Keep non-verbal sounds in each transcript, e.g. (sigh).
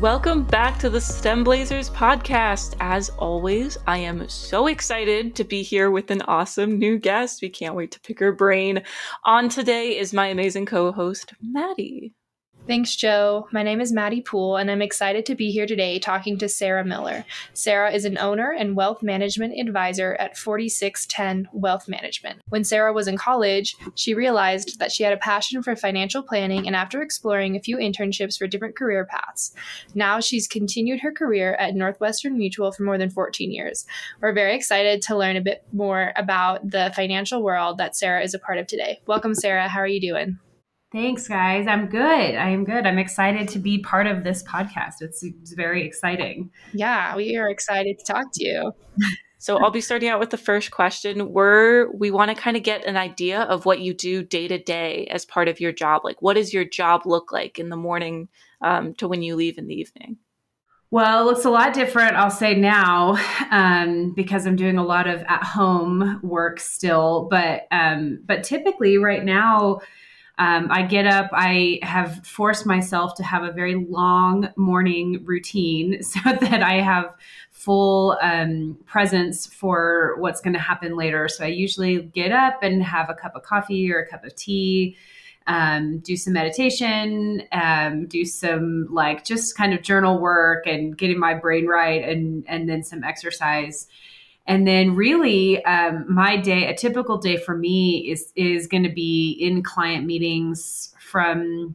Welcome back to the STEM Blazers podcast. As always, I am so excited to be here with an awesome new guest. We can't wait to pick her brain. On today is my amazing co host, Maddie. Thanks, Joe. My name is Maddie Poole, and I'm excited to be here today talking to Sarah Miller. Sarah is an owner and wealth management advisor at 4610 Wealth Management. When Sarah was in college, she realized that she had a passion for financial planning, and after exploring a few internships for different career paths, now she's continued her career at Northwestern Mutual for more than 14 years. We're very excited to learn a bit more about the financial world that Sarah is a part of today. Welcome, Sarah. How are you doing? Thanks, guys. I'm good. I am good. I'm excited to be part of this podcast. It's, it's very exciting. Yeah, we are excited to talk to you. (laughs) So I'll be starting out with the first question. We're we want to kind of get an idea of what you do day to day as part of your job. Like, what does your job look like in the morning um, to when you leave in the evening? Well, it looks a lot different, I'll say now, um, because I'm doing a lot of at home work still. But um, but typically, right now, um, I get up, I have forced myself to have a very long morning routine (laughs) so that I have full um, presence for what's going to happen later. So I usually get up and have a cup of coffee or a cup of tea. Um, do some meditation, um, do some like just kind of journal work and getting my brain right, and and then some exercise and then really um, my day a typical day for me is is going to be in client meetings from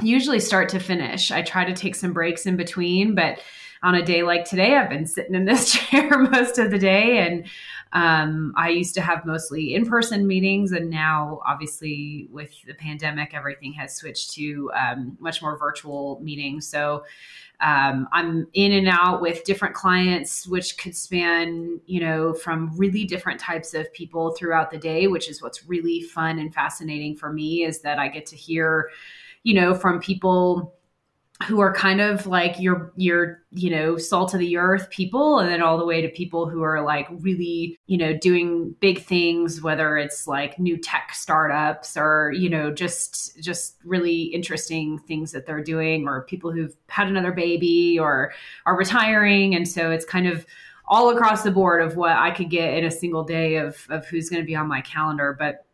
usually start to finish. I try to take some breaks in between but on a day like today i've been sitting in this (laughs) chair most of the day. And um, i used to have mostly in-person meetings and now obviously with the pandemic everything has switched to um, much more virtual meetings. So um, I'm in and out with different clients, which could span, you know, from really different types of people throughout the day, which is what's really fun and fascinating for me is that I get to hear, you know, from people who are kind of like your your you know salt of the earth people and then all the way to people who are like really you know doing big things whether it's like new tech startups or you know just just really interesting things that they're doing or people who've had another baby or are retiring. And so it's kind of all across the board of what I could get in a single day of of who's going to be on my calendar. But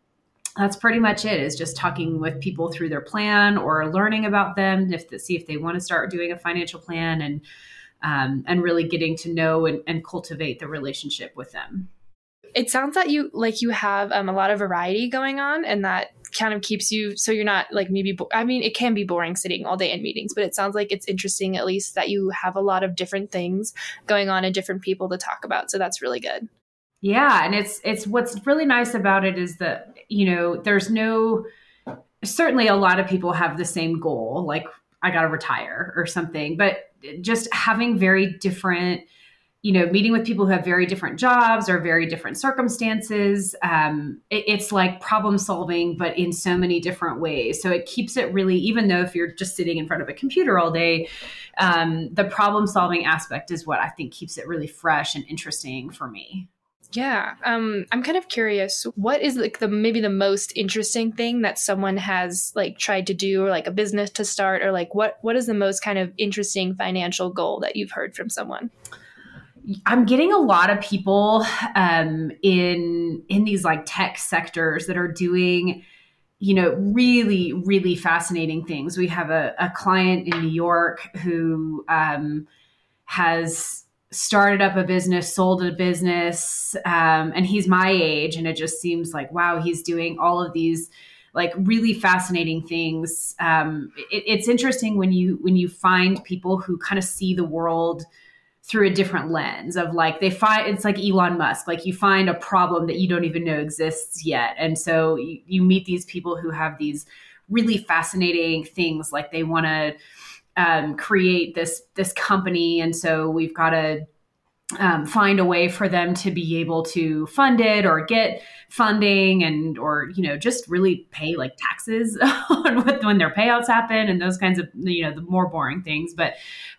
that's pretty much it is just talking with people through their plan or learning about them if to see if they want to start doing a financial plan and um, and really getting to know and, and, cultivate the relationship with them. It sounds that you like you have um, a lot of variety going on and that kind of keeps you so you're not like maybe bo- i mean it can be boring sitting all day in meetings but it sounds like it's interesting at least that you have a lot of different things going on and different people to talk about so that's really good. Yeah, and it's it's what's really nice about it is that, you know, there's no certainly a lot of people have the same goal, like I got to retire or something, but just having very different you know, meeting with people who have very different jobs or very different circumstances. Um, it, it's like problem solving, but in so many different ways. So it keeps it really, even though if you're just sitting in front of a computer all day, um, the problem solving aspect is what I think keeps it really fresh and interesting for me. Yeah, um, I'm kind of curious. What is like the maybe the most interesting thing that someone has like tried to do, or like a business to start, or like what what is the most kind of interesting financial goal that you've heard from someone? I'm getting a lot of people um, in in these like tech sectors that are doing, you know, really really fascinating things. We have a, a client in New York who um, has started up a business, sold a business, um, and he's my age, and it just seems like wow, he's doing all of these like really fascinating things. Um, it, it's interesting when you when you find people who kind of see the world through a different lens of like they find it's like Elon Musk like you find a problem that you don't even know exists yet and so you, you meet these people who have these really fascinating things like they want to um, create this this company, and so we've got to um, find a way for them to be able to fund it or get funding and or you know just really pay like taxes (laughs) on when their payouts happen and those kinds of you know the more boring things. But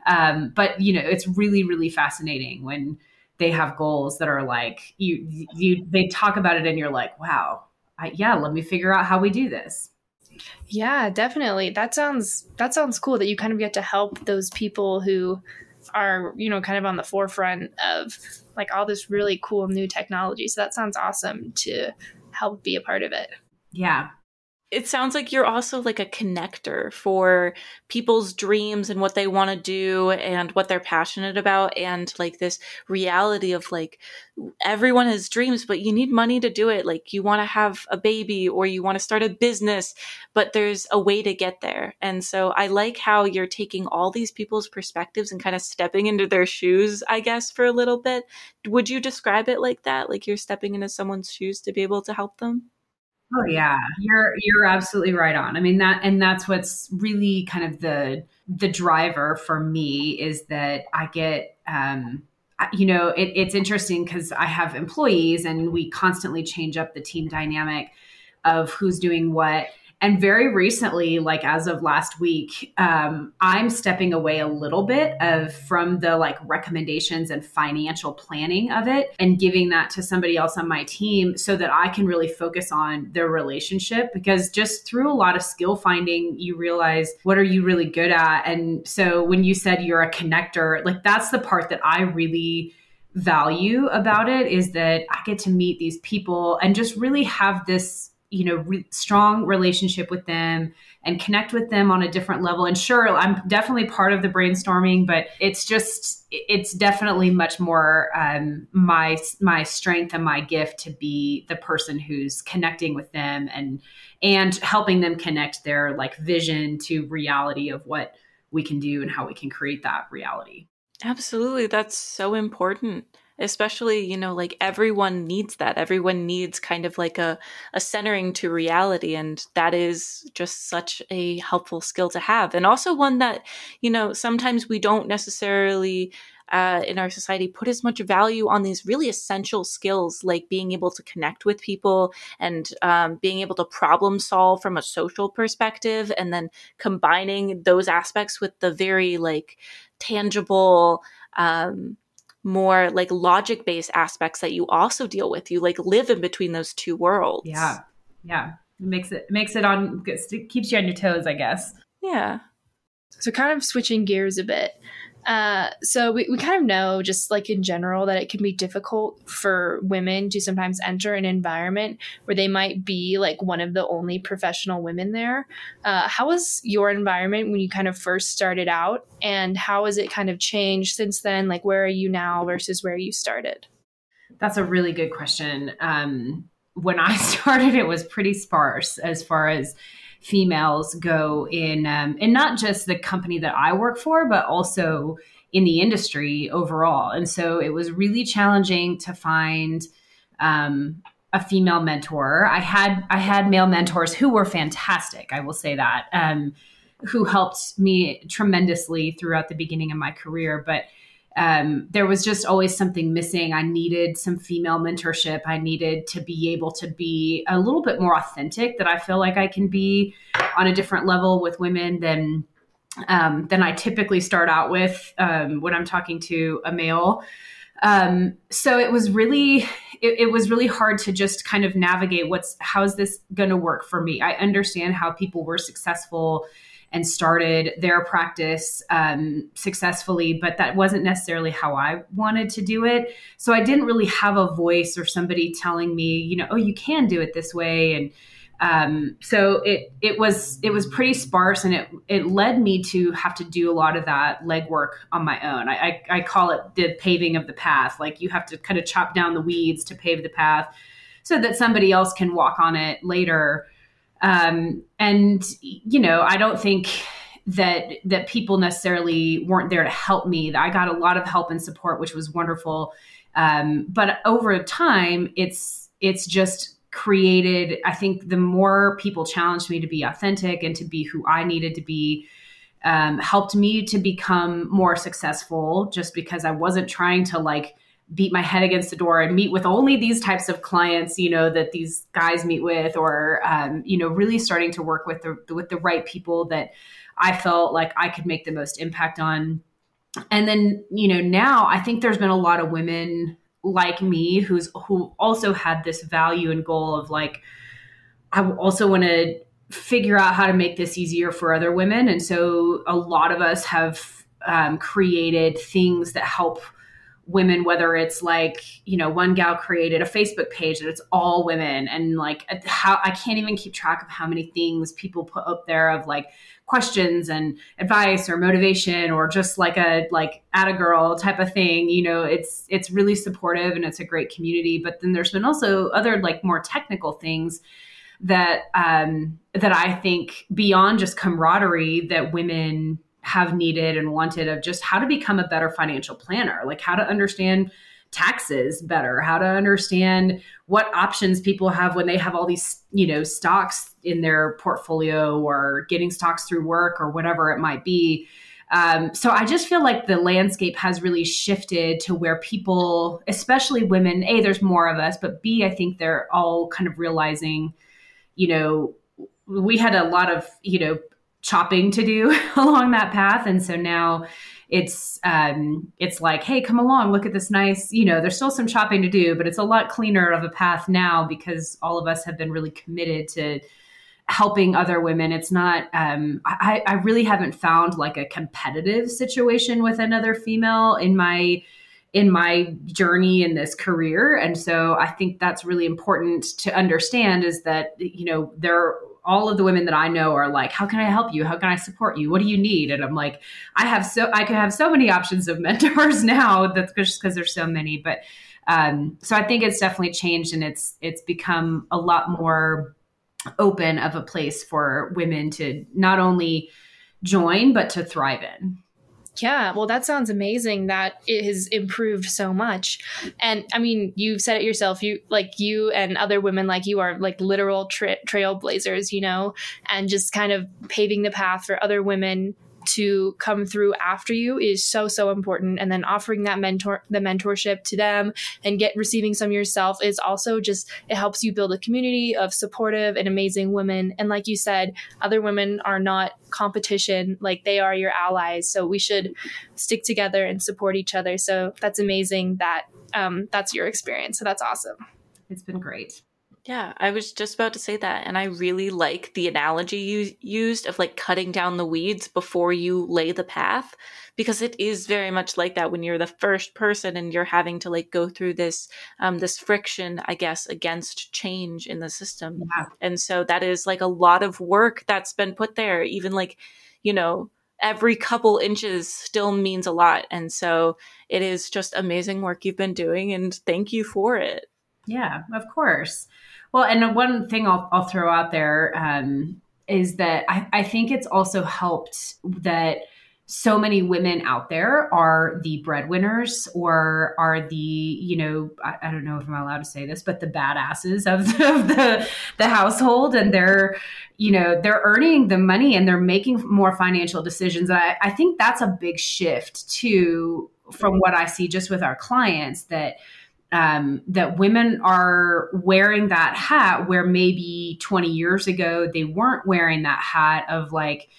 um but you know it's really really fascinating when they have goals that are like you you they talk about it and you're like wow I, yeah let me figure out how we do this Yeah, definitely. That sounds that sounds cool that you kind of get to help those people who are, you know, kind of on the forefront of like all this really cool new technology. So that sounds awesome to help be a part of it. Yeah, it sounds like you're also like a connector for people's dreams and what they want to do and what they're passionate about and like this reality of like everyone has dreams but you need money to do it. Like you want to have a baby or you want to start a business but there's a way to get there. And so i like how you're taking all these people's perspectives and kind of stepping into their shoes i guess for a little bit. Would you describe it like that? Like you're stepping into someone's shoes to be able to help them Oh yeah, you're you're absolutely right on. I mean that and that's what's really kind of the the driver for me is that I get um you know it, it's interesting because I have employees and we constantly change up the team dynamic of who's doing what and very recently like as of last week um, i'm stepping away a little bit of from the like recommendations and financial planning of it and giving that to somebody else on my team so that i can really focus on their relationship. Because just through a lot of skill finding you realize what are you really good at? And so when you said you're a connector like that's the part that i really value about it is that i get to meet these people and just really have this you know re- strong relationship with them and connect with them on a different level. And sure i'm definitely part of the brainstorming but it's just it's definitely much more um, my my strength and my gift to be the person who's connecting with them and and helping them connect their like vision to reality of what we can do and how we can create that reality. Absolutely. That's so important especially you know like everyone needs that. Everyone needs kind of like a, a centering to reality and that is just such a helpful skill to have and also one that you know sometimes we don't necessarily uh, in our society put as much value on these really essential skills like being able to connect with people and um, being able to problem solve from a social perspective and then combining those aspects with the very like tangible um, more like logic based aspects that you also deal with. You like live in between those two worlds. Yeah. Yeah. It makes it makes it on it keeps you on your toes, I guess. Yeah. So kind of switching gears a bit. Uh, so we, we kind of know just like in general that it can be difficult for women to sometimes enter an environment where they might be like one of the only professional women there. Uh, how was your environment when you kind of first started out and how has it kind of changed since then? Like where are you now versus where you started? That's a really good question. Um, when i (laughs) started it was pretty sparse as far as females go in um, and not just the company that I work for, but also in the industry overall. And so it was really challenging to find um, a female mentor. I had I had male mentors who were fantastic. I will say that. Um, who helped me tremendously throughout the beginning of my career, but um, there was just always something missing. I needed some female mentorship. I needed to be able to be a little bit more authentic that I feel like I can be on a different level with women than um, than I typically start out with um, when I'm talking to a male. Um, so it was really it, it, was really hard to just kind of navigate what's how is this going to work for me. I understand how people were successful and started their practice um, successfully, but that wasn't necessarily how I wanted to do it. So I didn't really have a voice or somebody telling me, you know, oh, you can do it this way, and um, so it it was it was pretty sparse, and it it led me to have to do a lot of that legwork on my own. I, I, I call it the paving of the path. Like you have to kind of chop down the weeds to pave the path, so that somebody else can walk on it later. Um, and you know, I don't think that that people necessarily weren't there to help me. I got a lot of help and support, which was wonderful. Um, but over time, it's it's just created. I think the more people challenged me to be authentic and to be who I needed to be, um, helped me to become more successful. Just because I wasn't trying to like beat my head against the door and meet with only these types of clients you know that these guys meet with or um, you know really starting to work with the with the right people that i felt like i could make the most impact on and then you know now i think there's been a lot of women like me who's who also had this value and goal of like i also want to figure out how to make this easier for other women. And so a lot of us have um, created things that help women whether it's like you know one gal created a facebook page that it's all women. And like how i can't even keep track of how many things people put up there of like questions and advice or motivation or just like a like at a girl type of thing. You know it's it's really supportive and it's a great community. But then there's been also other like more technical things that um that i think beyond just camaraderie that women have needed and wanted of just how to become a better financial planner like how to understand taxes better, how to understand what options people have when they have all these, you know, stocks in their portfolio or getting stocks through work or whatever it might be. Um, so I just feel like the landscape has really shifted to where people, especially women, A, there's more of us, but B, I think they're all kind of realizing, you know, we had a lot of, you know, chopping to do (laughs) along that path. And so now it's um, it's like, hey, come along, look at this nice. You know, there's still some chopping to do, but it's a lot cleaner of a path now because all of us have been really committed to helping other women. It's not. Um, I, I really haven't found like a competitive situation with another female in my in my journey in this career and so i think that's really important to understand is that you know there all of the women that I know are like, how can I help you? How can I support you? What do you need? And I'm like, I have so I can have so many options of (laughs) mentors now. That's just because there's so many. But um, so I think it's definitely changed and it's it's become a lot more open of a place for women to not only join but to thrive in. Yeah, well, that sounds amazing that it has improved so much. And I mean, you've said it yourself. You like you and other women like you are like literal tra- trailblazers, you know, and just kind of paving the path for other women to come through after you is so so important. And then offering that mentor the mentorship to them and get receiving some yourself is also just it helps you build a community of supportive and amazing women. And like you said other women are not competition like they are your allies. So we should stick together and support each other. So that's amazing that um, that's your experience. So that's awesome. It's been great yeah, I was just about to say that. And I really like the analogy you used of like cutting down the weeds before you lay the path, because it is very much like that when you're the first person and you're having to like go through this, um, this friction, I guess, against change in the system. Yeah. And so that is like a lot of work that's been put there, even like, you know, every couple inches still means a lot. And so it is just amazing work you've been doing. And thank you for it. Yeah, of course. Well, and one thing I'll, I'll throw out there um, is that I, I think it's also helped that so many women out there are the breadwinners or are the you know I, I, don't know if i'm allowed to say this but the badasses of the, of the the household and they're you know they're earning the money and they're making more financial decisions and I, I think that's a big shift too from what i see just with our clients that um, that women are wearing that hat where maybe 20 years ago they weren't wearing that hat of like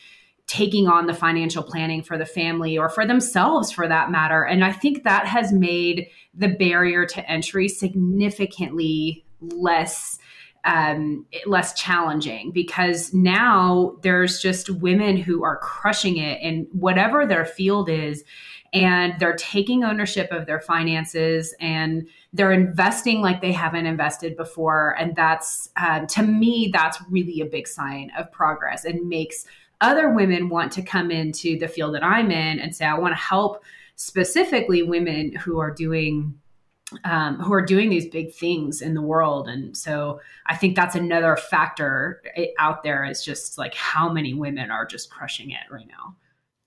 taking on the financial planning for the family or for themselves for that matter. And I think that has made the barrier to entry significantly less um, less challenging because now there's just women who are crushing it in whatever their field is and they're taking ownership of their finances and they're investing like they haven't invested before. And that's uh, to me that's really a big sign of progress. And makes other women want to come into the field that i'm in and say i want to help specifically women who are doing um, who are doing these big things in the world and so i think that's another factor eh, out there is just like how many women are just crushing it right now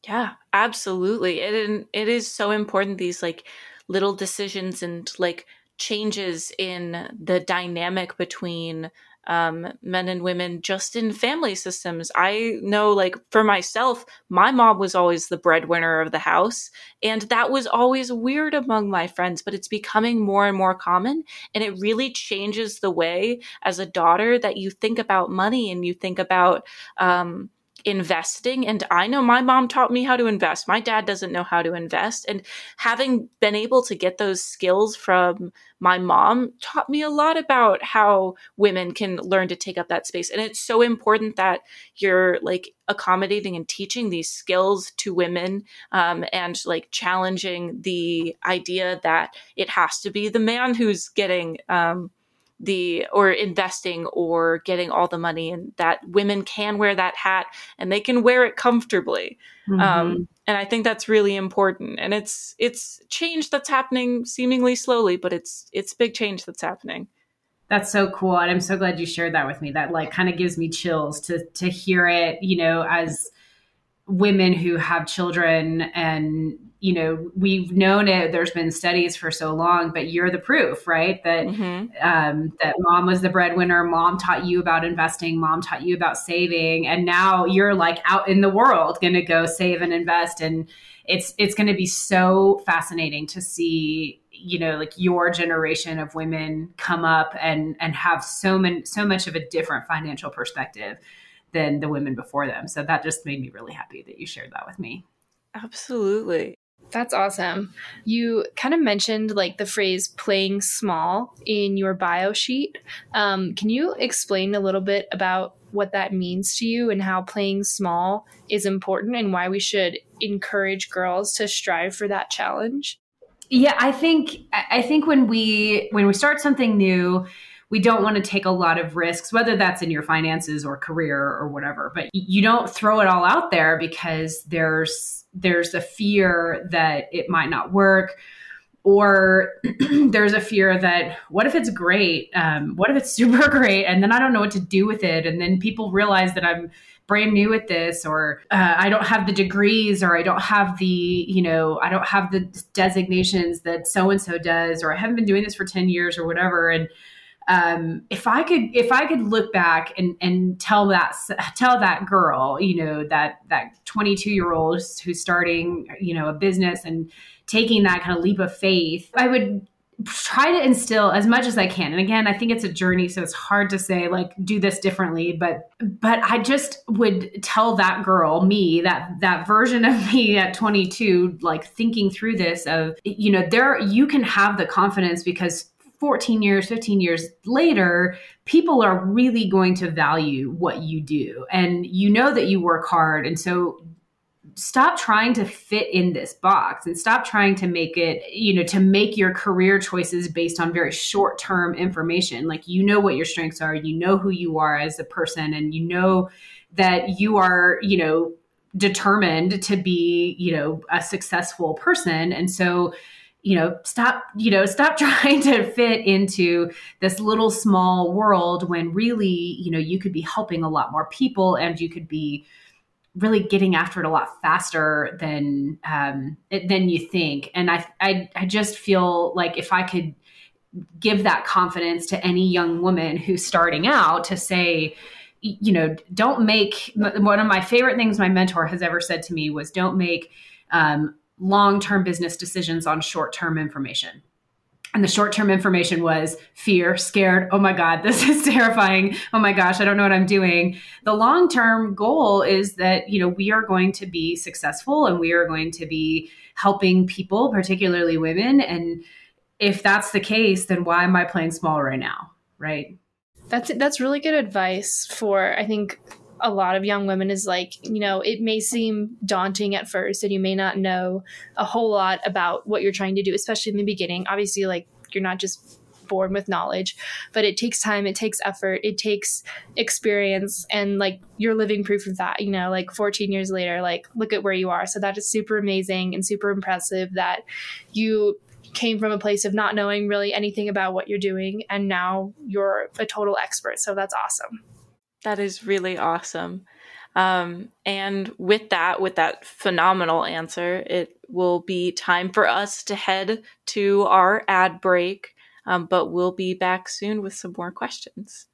yeah, absolutely. It it is so important these like little decisions and like changes in the dynamic between um, men and women just in family systems. I know, like, for myself, my mom was always the breadwinner of the house, and that was always weird among my friends, but it's becoming more and more common. And it really changes the way, as a daughter, that you think about money and you think about, um, investing. And I know my mom taught me how to invest. My dad doesn't know how to invest. And having been able to get those skills from my mom taught me a lot about how women can learn to take up that space. And it's so important that you're like accommodating and teaching these skills to women um, and like challenging the idea that it has to be the man who's getting. Um, the or investing or getting all the money and that women can wear that hat and they can wear it comfortably. Mm-hmm. um, and i think that's really important. And it's it's change that's happening seemingly slowly but it's it's big change that's happening. That's so cool and i'm so glad you shared that with me. That like kind of gives me chills to to hear it you know as women who have children and you know we've known it there's been studies for so long but you're the proof right that mm-hmm. um, that mom was the breadwinner mom taught you about investing mom taught you about saving and now you're like out in the world going to go save and invest and it's it's going to be so fascinating to see you know like your generation of women come up and and have so many so much of a different financial perspective than the women before them so that just made me really happy that you shared that with me Absolutely. That's awesome. You kind of mentioned like the phrase playing small in your bio sheet. Um, can you explain a little bit about what that means to you and how playing small is important and why we should encourage girls to strive for that challenge? Yeah, I think I think when we when we start something new, we don't want to take a lot of risks, whether that's in your finances or career or whatever. But you don't throw it all out there because there's there's a fear that it might not work or (clears throat) there's a fear that what if it's great um, what if it's (laughs) super great and then i don't know what to do with it and then people realize that i'm brand new at this or uh, i don't have the degrees or i don't have the you know i don't have the designations that so and so does or i haven't been doing this for 10 years or whatever and um, if I could if I could look back and and tell that tell that girl, you know, that that 22 year old who's starting, you know, a business and taking that kind of leap of faith, I would try to instill as much as I can. And again, I think it's a journey, so it's hard to say like do this differently, but but I just would tell that girl, me, that that version of me at 22 like thinking through this of you know, there you can have the confidence because 14 years, 15 years later, people are really going to value what you do. And you know that you work hard. And so stop trying to fit in this box and stop trying to make it, you know, to make your career choices based on very short term information. Like, you know what your strengths are, you know who you are as a person, and you know that you are, you know, determined to be, you know, a successful person. And so, you know stop you know stop (laughs) trying to fit into this little small world when really you know you could be helping a lot more people and you could be really getting after it a lot faster than um, than you think. And I, I i just feel like if i could give that confidence to any young woman who's starting out to say you know don't make one of my favorite things my mentor has ever said to me was don't make um, long term business decisions on short term information. And the short term information was fear, scared. Oh my God, (laughs) this is terrifying. Oh my gosh, I don't know what I'm doing. The long term goal is that, you know, we are going to be successful and we are going to be helping people, particularly women. And if that's the case, then why am I playing small right now? Right. That's that's really good advice for I think a lot of young women is like, you know, it may seem daunting at first and you may not know a whole lot about what you're trying to do, especially in the beginning. Obviously, like, you're not just born with knowledge, but it takes time, it takes effort, it takes experience, and like you're living proof of that, you know, like 14 years later, like, look at where you are. So that is super amazing and super impressive that you came from a place of not knowing really anything about what you're doing and now you're a total expert. So that's awesome. That is really awesome. Um, and with that, with that phenomenal answer, it will be time for us to head to our ad break. Um, but we'll be back soon with some more questions.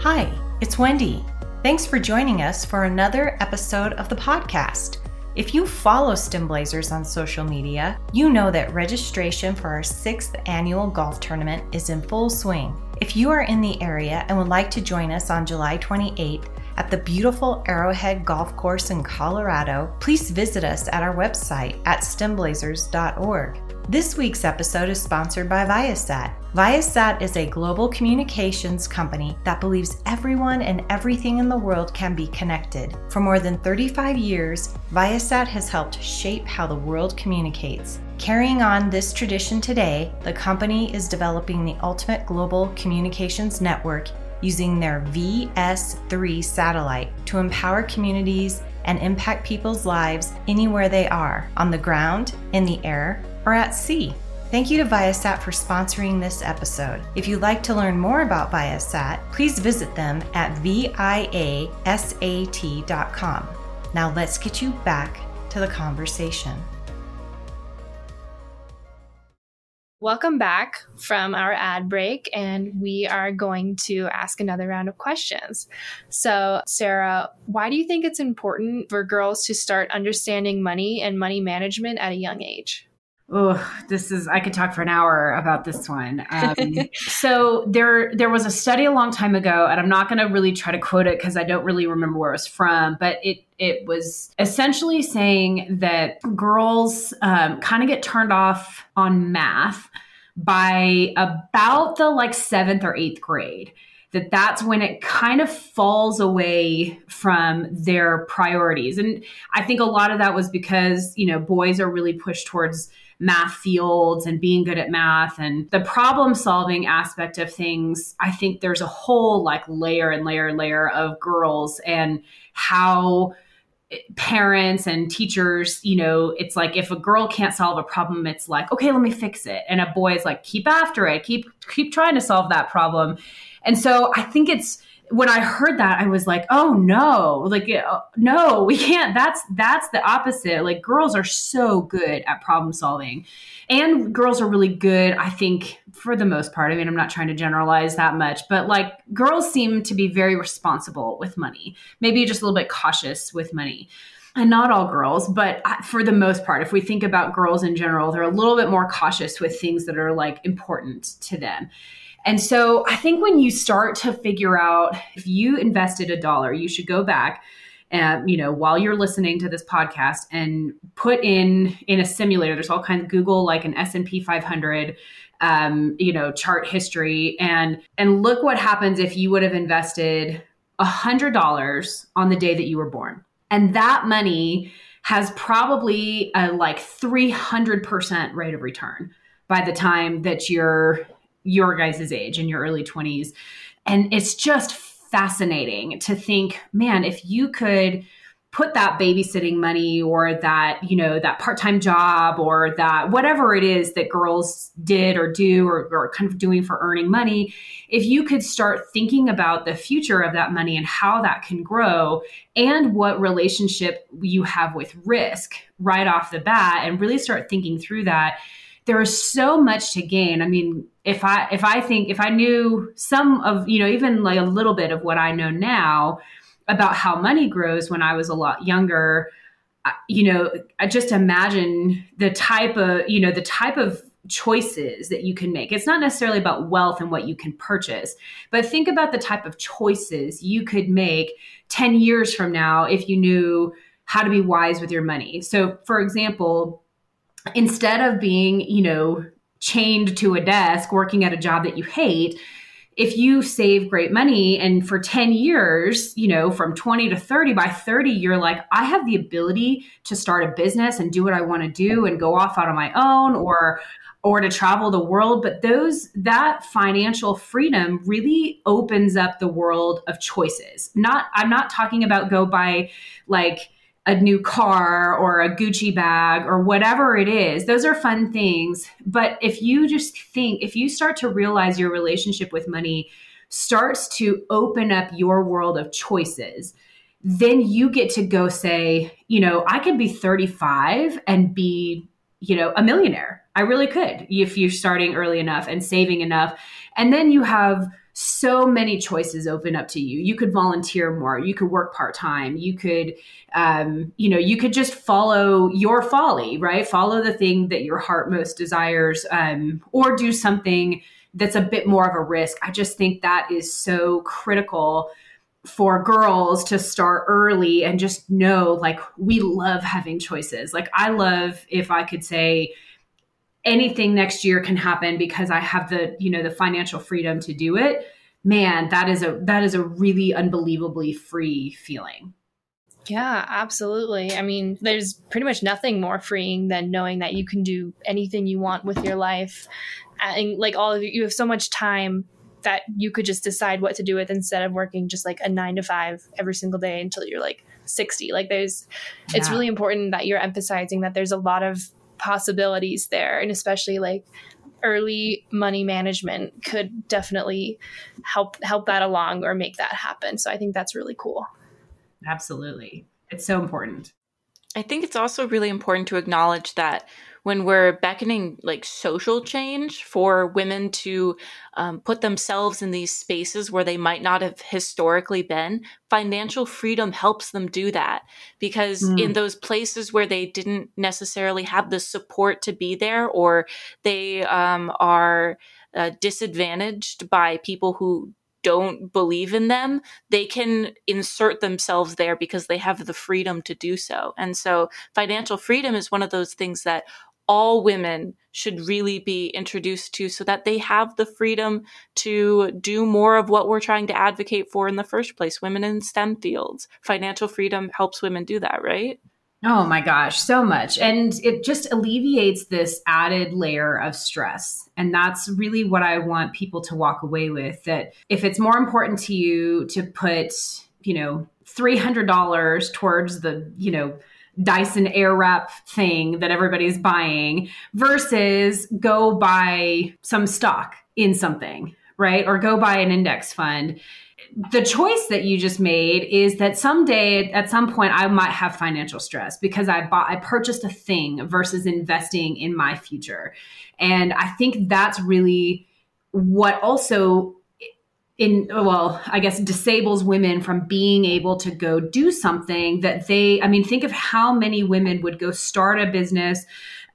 Hi, it's Wendy. Thanks for joining us for another episode of the podcast. If you follow STEMblazers on social media, you know that registration for our sixth annual golf tournament is in full swing. If you are in the area and would like to join us on July 28th at the beautiful Arrowhead Golf Course in Colorado, please visit us at our website at stemblazers.org. This week's episode is sponsored by Viasat. Viasat is a global communications company that believes everyone and everything in the world can be connected. For more than 35 years, Viasat has helped shape how the world communicates. Carrying on this tradition today, the company is developing the ultimate global communications network using their VS3 satellite to empower communities and impact people's lives anywhere they are on the ground, in the air, or at sea. Thank you to Viasat for sponsoring this episode. If you'd like to learn more about Viasat, please visit them at viasat.com. Now let's get you back to the conversation. Welcome back from our ad break, and we are going to ask another round of questions. So, Sarah, why do you think it's important for girls to start understanding money and money management at a young age? Oh, this is I could talk for an hour about this one. Um, (laughs) so there there was a study a long time ago, and I'm not going to really try to quote it because I don't really remember where it was from, but it it was essentially saying that girls um, kind of get turned off on math by about the like seventh or eighth grade that that's when it kind of falls away from their priorities and i think a lot of that was because you know boys are really pushed towards math fields and being good at math and the problem solving aspect of things i think there's a whole like layer and layer and layer of girls and how parents and teachers, you know, it's like if a girl can't solve a problem, it's like, okay, let me fix it. And a boy is like, keep after it, keep keep trying to solve that problem. And so I think it's when I heard that, I was like, oh no, like uh, no, we can't. That's that's the opposite. Like girls are so good at problem solving, and girls are really good. I think for the most part. I mean, I'm not trying to generalize that much, but like girls seem to be very responsible with money. Maybe just a little bit cautious with money. And not all girls, but for the most part, if we think about girls in general, they're a little bit more cautious with things that are like important to them. And so I think when you start to figure out if you invested a dollar, you should go back and you know while you're listening to this podcast and put in in a simulator. There's all kinds of google like an s&p 500 um, you know chart history. And and look what happens if you would have invested a hundred dollars on the day that you were born. And that money has probably a like 300% rate of return by the time that you're your guys' age in your early 20s. And it's just fascinating to think, man, if you could put that babysitting money or that, you know, that part-time job or that whatever it is that girls did or do or, or kind of doing for earning money, if you could start thinking about the future of that money and how that can grow and what relationship you have with risk right off the bat and really start thinking through that there is so much to gain. I mean, if I if I think if I knew some of, you know, even like a little bit of what I know now about how money grows when I was a lot younger, you know, I just imagine the type of, you know, the type of choices that you can make. It's not necessarily about wealth and what you can purchase, but think about the type of choices you could make 10 years from now if you knew how to be wise with your money. So, for example, instead of being, you know, chained to a desk working at a job that you hate, if you save great money and for 10 years, you know, from 20 to 30, by 30, you're like, I have the ability to start a business and do what I want to do and go off out on my own or or to travel the world. But those that financial freedom really opens up the world of choices. Not i'm not talking about go buy like a new car or a Gucci bag or whatever it is. Those are fun things. But if you just think, if you start to realize your relationship with money starts to open up your world of choices, then you get to go say, you know, I could be 35 and be, you know, a millionaire. I really could if you're starting early enough and saving enough. And then you have so many choices open up to you. You could volunteer more. You could work part time. You could, um, you know, you could just follow your folly, right? Follow the thing that your heart most desires, um, or do something that's a bit more of a risk. I just think that is so critical for girls to start early and just know like we love having choices. Like I love if I could say anything next year can happen because I have the, you know, the financial freedom to do it. Man, that is a that is a really unbelievably free feeling. Yeah, absolutely. I mean, there's pretty much nothing more freeing than knowing that you can do anything you want with your life. Uh, and like all of you, you have so much time that you could just decide what to do with instead of working just like a nine to five every single day until you're like 60. Like there's, yeah. it's really important that you're emphasizing that there's a lot of possibilities there. And especially like early money management could definitely help, help that along or make that happen. So I think that's really cool. Absolutely. It's so important. I think it's also really important to acknowledge that when we're beckoning like social change for women to um, put themselves in these spaces where they might not have historically been, financial freedom helps them do that. Because mm. in those places where they didn't necessarily have the support to be there, or they um, are uh, disadvantaged by people who don't believe in them, they can insert themselves there because they have the freedom to do so. And so financial freedom is one of those things that all women should really be introduced to so that they have the freedom to do more of what we're trying to advocate for in the first place women in STEM fields. Financial freedom helps women do that, right? Oh my gosh, so much. And it just alleviates this added layer of stress. And that's really what I want people to walk away with that if it's more important to you to put, you know, $300 towards the, you know, Dyson Airwrap thing that everybody's buying versus go buy some stock in something, right? Or go buy an index fund. The choice that you just made is that someday at some point I might have financial stress because I bought I purchased a thing versus investing in my future. And I think that's really what also in well i guess disables women from being able to go do something that they i mean think of how many women would go start a business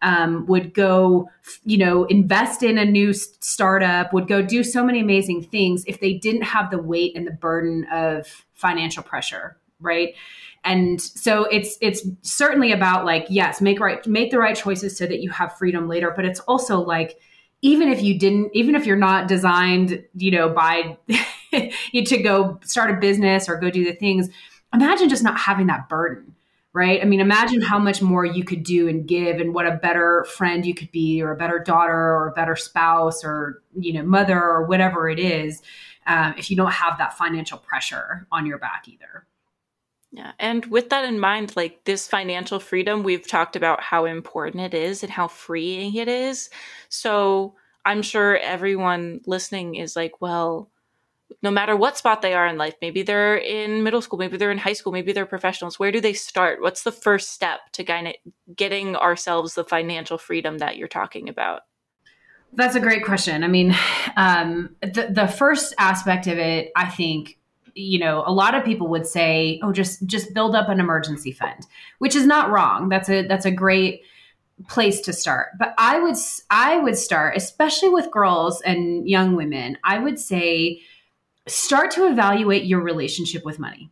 um, would go you know invest in a new startup would go do so many amazing things if they didn't have the weight and the burden of financial pressure right? And so it's it's certainly about like yes make right make the right choices so that you have freedom later but it's also like even if you didn't even if you're not designed you know by you (laughs) to go start a business or go do the things imagine just not having that burden right? I mean imagine how much more you could do and give and what a better friend you could be or a better daughter or a better spouse or you know mother or whatever it is um, if you don't have that financial pressure on your back either yeah. And with that in mind, like this financial freedom, we've talked about how important it is and how freeing it is. So I'm sure everyone listening is like, well, no matter what spot they are in life, maybe they're in middle school, maybe they're in high school, maybe they're professionals. Where do they start? What's the first step to kind of getting ourselves the financial freedom that you're talking about? That's a great question. I mean, (sighs) um, the the first aspect of it, I think, you know a lot of people would say oh just just build up an emergency fund which is not wrong. That's a that's a great place to start. But i would i would start especially with girls and young women i would say start to evaluate your relationship with money.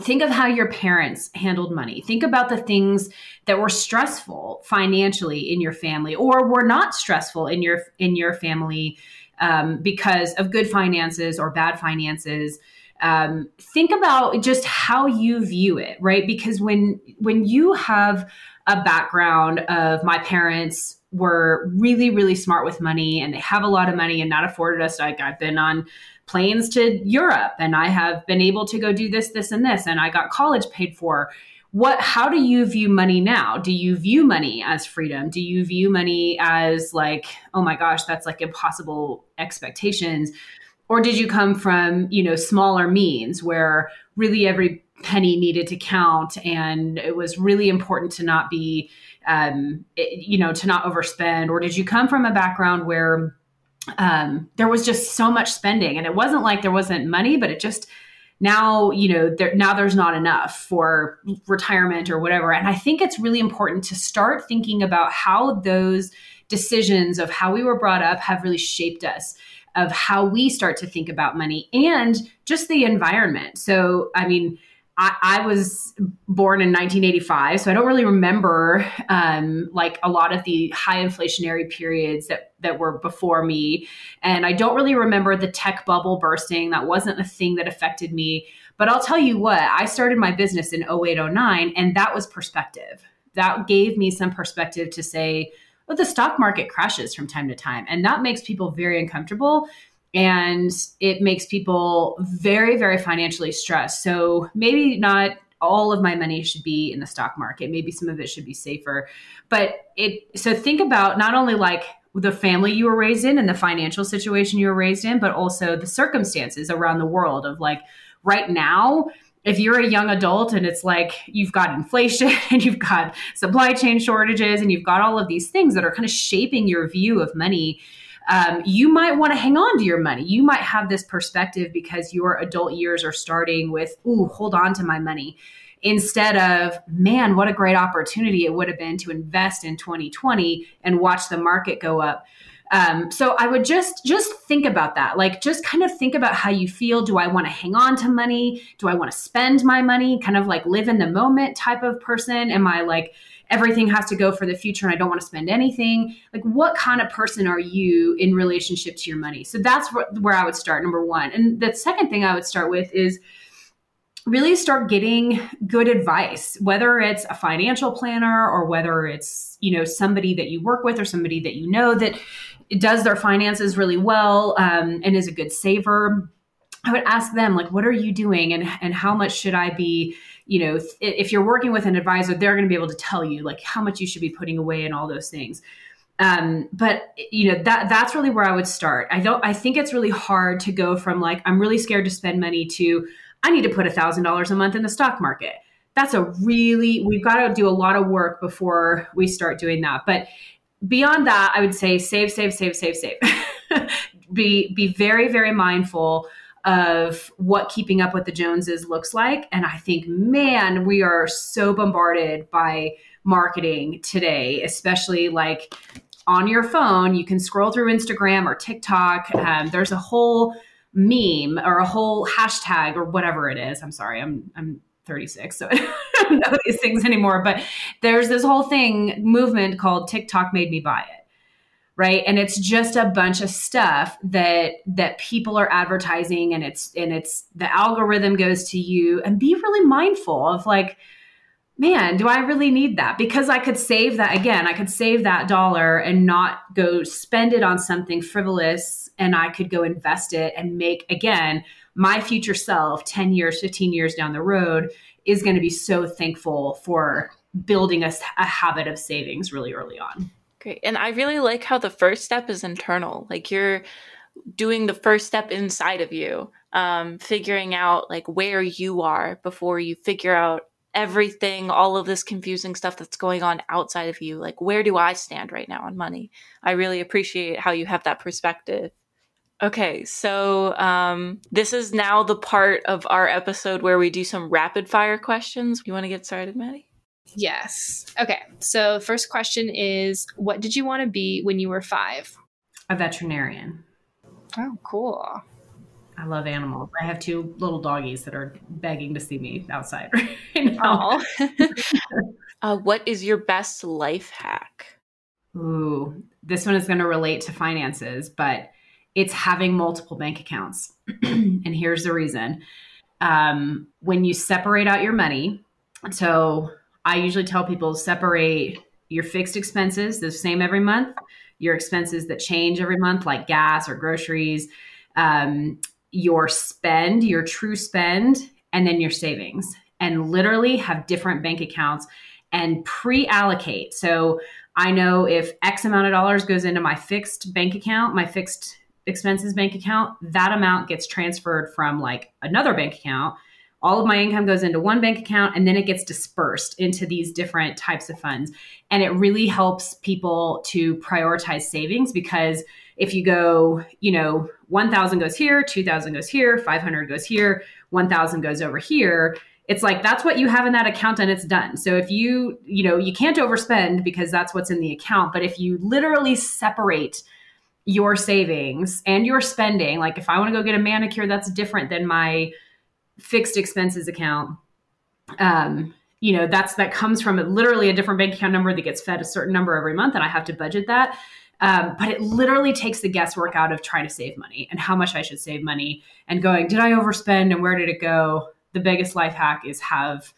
Think of how your parents handled money. Think about the things that were stressful financially in your family or were not stressful in your in your family um, because of good finances or bad finances um, think about just how you view it right? Because when when you have a background of my parents were really really smart with money and they have a lot of money and not afforded us like i've been on planes to europe and i have been able to go do this this and this and i got college paid for. What how do you view money now? Do you view money as freedom? Do you view money as like oh my gosh that's like impossible expectations or did you come from you know smaller means where really every penny needed to count and it was really important to not be um, it, you know to not overspend? Or did you come from a background where um, there was just so much spending and it wasn't like there wasn't money but it just now you know there, now there's not enough for retirement or whatever. And i think it's really important to start thinking about how those decisions of how we were brought up have really shaped us of how we start to think about money and just the environment. So, I mean, I, I was born in 1985, so I don't really remember um, like a lot of the high inflationary periods that that were before me, and I don't really remember the tech bubble bursting. That wasn't a thing that affected me. But I'll tell you what, I started my business in 0809, and that was perspective. That gave me some perspective to say, but the stock market crashes from time to time. And that makes people very uncomfortable and it makes people very, very financially stressed. So maybe not all of my money should be in the stock market. Maybe some of it should be safer. But it, so think about not only like the family you were raised in and the financial situation you were raised in, but also the circumstances around the world of like right now, if you're a young adult and it's like you've got inflation (laughs) and you've got supply chain shortages and you've got all of these things that are kind of shaping your view of money, um, you might want to hang on to your money. You might have this perspective because your adult years are starting with, ooh, hold on to my money. Instead of, man, what a great opportunity it would have been to invest in 2020 and watch the market go up. Um, so I would just just think about that. Like just kind of think about how you feel. Do I want to hang on to money? Do I want to spend my money? Kind of like live in the moment type of person. Am I like everything has to go for the future and I don't want to spend anything? Like what kind of person are you in relationship to your money? So that's where I would start. Number one. And the second thing I would start with is really start getting good advice whether it's a financial planner or whether it's you know somebody that you work with or somebody that you know that does their finances really well um, and is a good saver i would ask them like what are you doing and and how much should i be you know if you're working with an advisor they're going to be able to tell you like how much you should be putting away and all those things um, but you know that that's really where i would start i don't i think it's really hard to go from like i'm really scared to spend money to I need to put a thousand dollars a month in the stock market. That's a really, we've got to do a lot of work before we start doing that. But beyond that, I would say save, save, save, save, save. (laughs) be, be very, very mindful of what keeping up with the Joneses looks like. And I think, man, we are so bombarded by marketing today, especially like on your phone. You can scroll through Instagram or TikTok. Um, there's a whole meme or a whole hashtag or whatever it is. I'm sorry, I'm I'm 36, so (laughs) I don't know these things anymore. But there's this whole thing movement called TikTok made me buy it. Right. And it's just a bunch of stuff that that people are advertising and it's and it's the algorithm goes to you and be really mindful of like, man, do I really need that? Because I could save that again, I could save that dollar and not go spend it on something frivolous and I could go invest it and make again my future self 10 years, 15 years down the road is going to be so thankful for building a, a habit of savings really early on. Great. And I really like how the first step is internal. Like you're doing the first step inside of you, um, figuring out like where you are before you figure out everything, all of this confusing stuff that's going on outside of you. Like, where do I stand right now on money? I really appreciate how you have that perspective. Okay, so um, this is now the part of our episode where we do some rapid fire questions. You want to get started, Maddie? Yes. Okay, so first question is What did you want to be when you were five? A veterinarian. Oh, cool. I love animals. I have two little doggies that are begging to see me outside (laughs) right now. (laughs) uh, what is your best life hack? Ooh, this one is going to relate to finances, but it's having multiple bank accounts. (clears throat) and here's the reason. Um, when you separate out your money, so I usually tell people separate your fixed expenses the same every month, your expenses that change every month, like gas or groceries, um, your spend, your true spend, and then your savings, and literally have different bank accounts and pre allocate. So I know if X amount of dollars goes into my fixed bank account, my fixed expenses bank account, that amount gets transferred from like another bank account. All of my income goes into one bank account and then it gets dispersed into these different types of funds. And it really helps people to prioritize savings because if you go, you know, 1000 goes here, 2000 goes here, 500 goes here, 1000 goes over here, it's like that's what you have in that account and it's done. So if you, you know, you can't overspend because that's what's in the account, but if you literally separate your savings and your spending, like if I want to go get a manicure, that's different than my fixed expenses account. Um, you know, that's that comes from literally a different bank account number that gets fed a certain number every month, and I have to budget that. Um, but it literally takes the guesswork out of trying to save money and how much I should save money and going, did I overspend and where did it go? the biggest life hack is have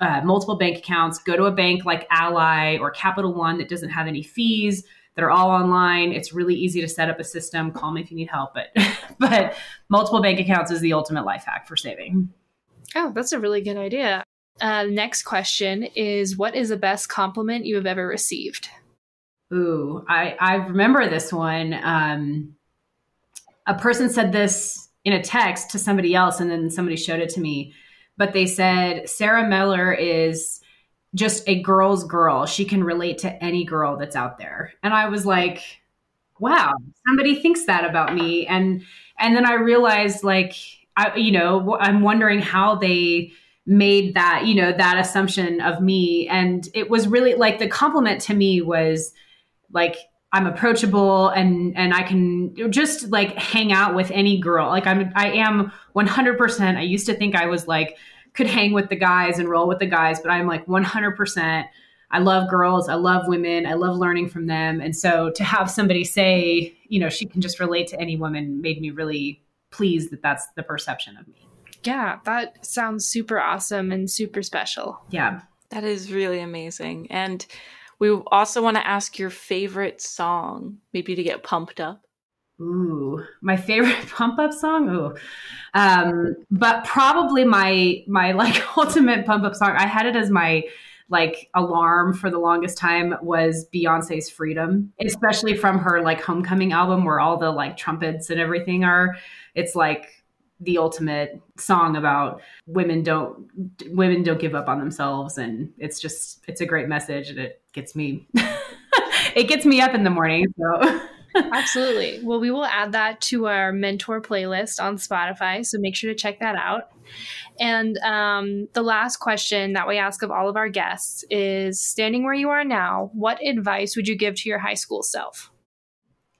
uh, multiple bank accounts. Go to a bank like Ally or Capital One that doesn't have any fees. That are all online. It's really easy to set up a system. Call me if you need help. But (laughs) but multiple bank accounts is the ultimate life hack for saving. Oh, that's a really good idea. Uh, next question is What is the best compliment you have ever received? Ooh, I, I remember this one. Um, a person said this in a text to somebody else and then somebody showed it to me but they said sarah miller is just a girl's girl she can relate to any girl that's out there and i was like wow somebody thinks that about me and and then i realized like i you know i'm wondering how they made that you know that assumption of me and it was really like the compliment to me was like I'm approachable and and I can just like hang out with any girl. Like I'm I am 100%. I used to think I was like could hang with the guys and roll with the guys, but I'm like 100%. I love girls, I love women, I love learning from them. And so to have somebody say, you know, she can just relate to any woman made me really pleased that that's the perception of me. Yeah, that sounds super awesome and super special. Yeah. That is really amazing. And we also want to ask your favorite song, maybe to get pumped up. Ooh, my favorite (laughs) pump up song. Ooh, um, but probably my my like (laughs) ultimate pump up song. I had it as my like alarm for the longest time was Beyonce's Freedom, especially from her like Homecoming album where all the like trumpets and everything are. It's like the ultimate song about women don't women don't give up on themselves and it's just it's a great message and it gets me (laughs) it gets me up in the morning so Absolutely. Well, we will add that to our mentor playlist on Spotify. So make sure to check that out. And um, the last question that we ask of all of our guests is standing where you are now, what advice would you give to your high school self?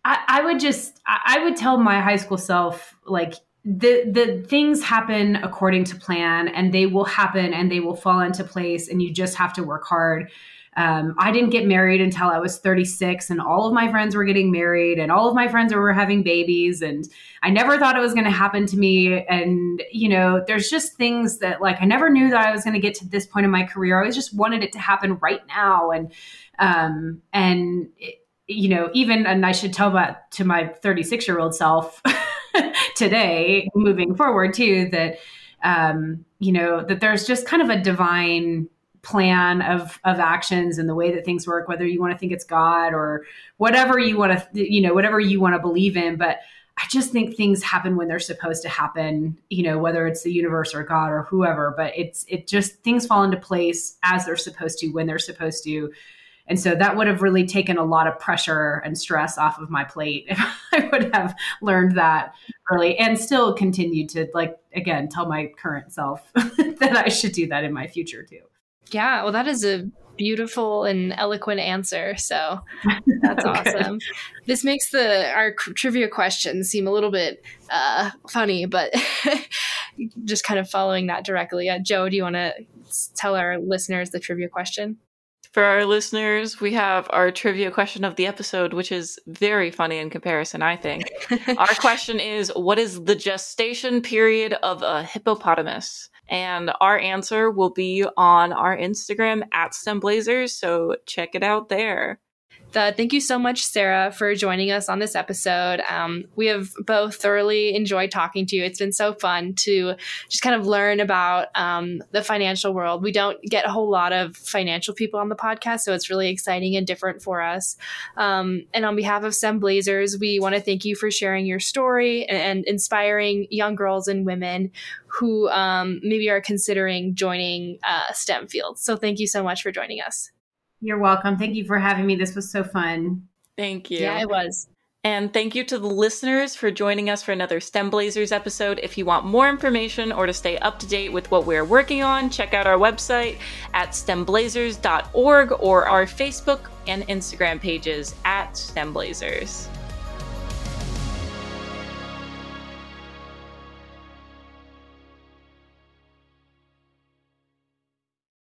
I, I would just, I would tell my high school self, like, the the things happen according to plan and they will happen and they will fall into place and you just have to work hard. Um, i didn't get married until i was 36 and all of my friends were getting married and all of my friends were having babies and i never thought it was going to happen to me. And you know there's just things that like i never knew that i was going to get to this point in my career. I always just wanted it to happen right now. And um and it, you know even and i should tell that to my 36 year old self (laughs) today moving forward too that um, you know that there's just kind of a divine plan of of actions and the way that things work whether you want to think it's god or whatever you want to you know whatever you want to believe in. But i just think things happen when they're supposed to happen you know whether it's the universe or god or whoever. But it's it just things fall into place as they're supposed to when they're supposed to and so that would have really taken a lot of pressure and stress off of my plate (laughs) if I would have learned that early and still continued to, like, again, tell my current self (laughs) that I should do that in my future too. Yeah, well, that is a beautiful and eloquent answer. So (laughs) that's awesome. This makes the our trivia questions seem a little bit uh, funny, but just kind of following that directly. Uh, Joe, do you want to tell our listeners the trivia question? For our listeners, we have our trivia question of the episode, which is very funny in comparison, I think. (laughs) our question is What is the gestation period of a hippopotamus? And our answer will be on our Instagram at STEMblazers, so check it out there. Thank you so much, Sarah, for joining us on this episode. Um, we have both thoroughly enjoyed talking to you. It's been so fun to just kind of learn about um, the financial world. We don't get a whole lot of financial people on the podcast, so it's really exciting and different for us. Um, and on behalf of STEM Blazers, we want to thank you for sharing your story and, and inspiring young girls and women who um, maybe are considering joining uh, STEM fields. So thank you so much for joining us. You're welcome. Thank you for having me. This was so fun. Thank you. Yeah, it was. And thank you to the listeners for joining us for another STEM Blazers episode. If you want more information or to stay up to date with what we're working on, check out our website at stemblazers.org or our Facebook and Instagram pages at STEM Blazers.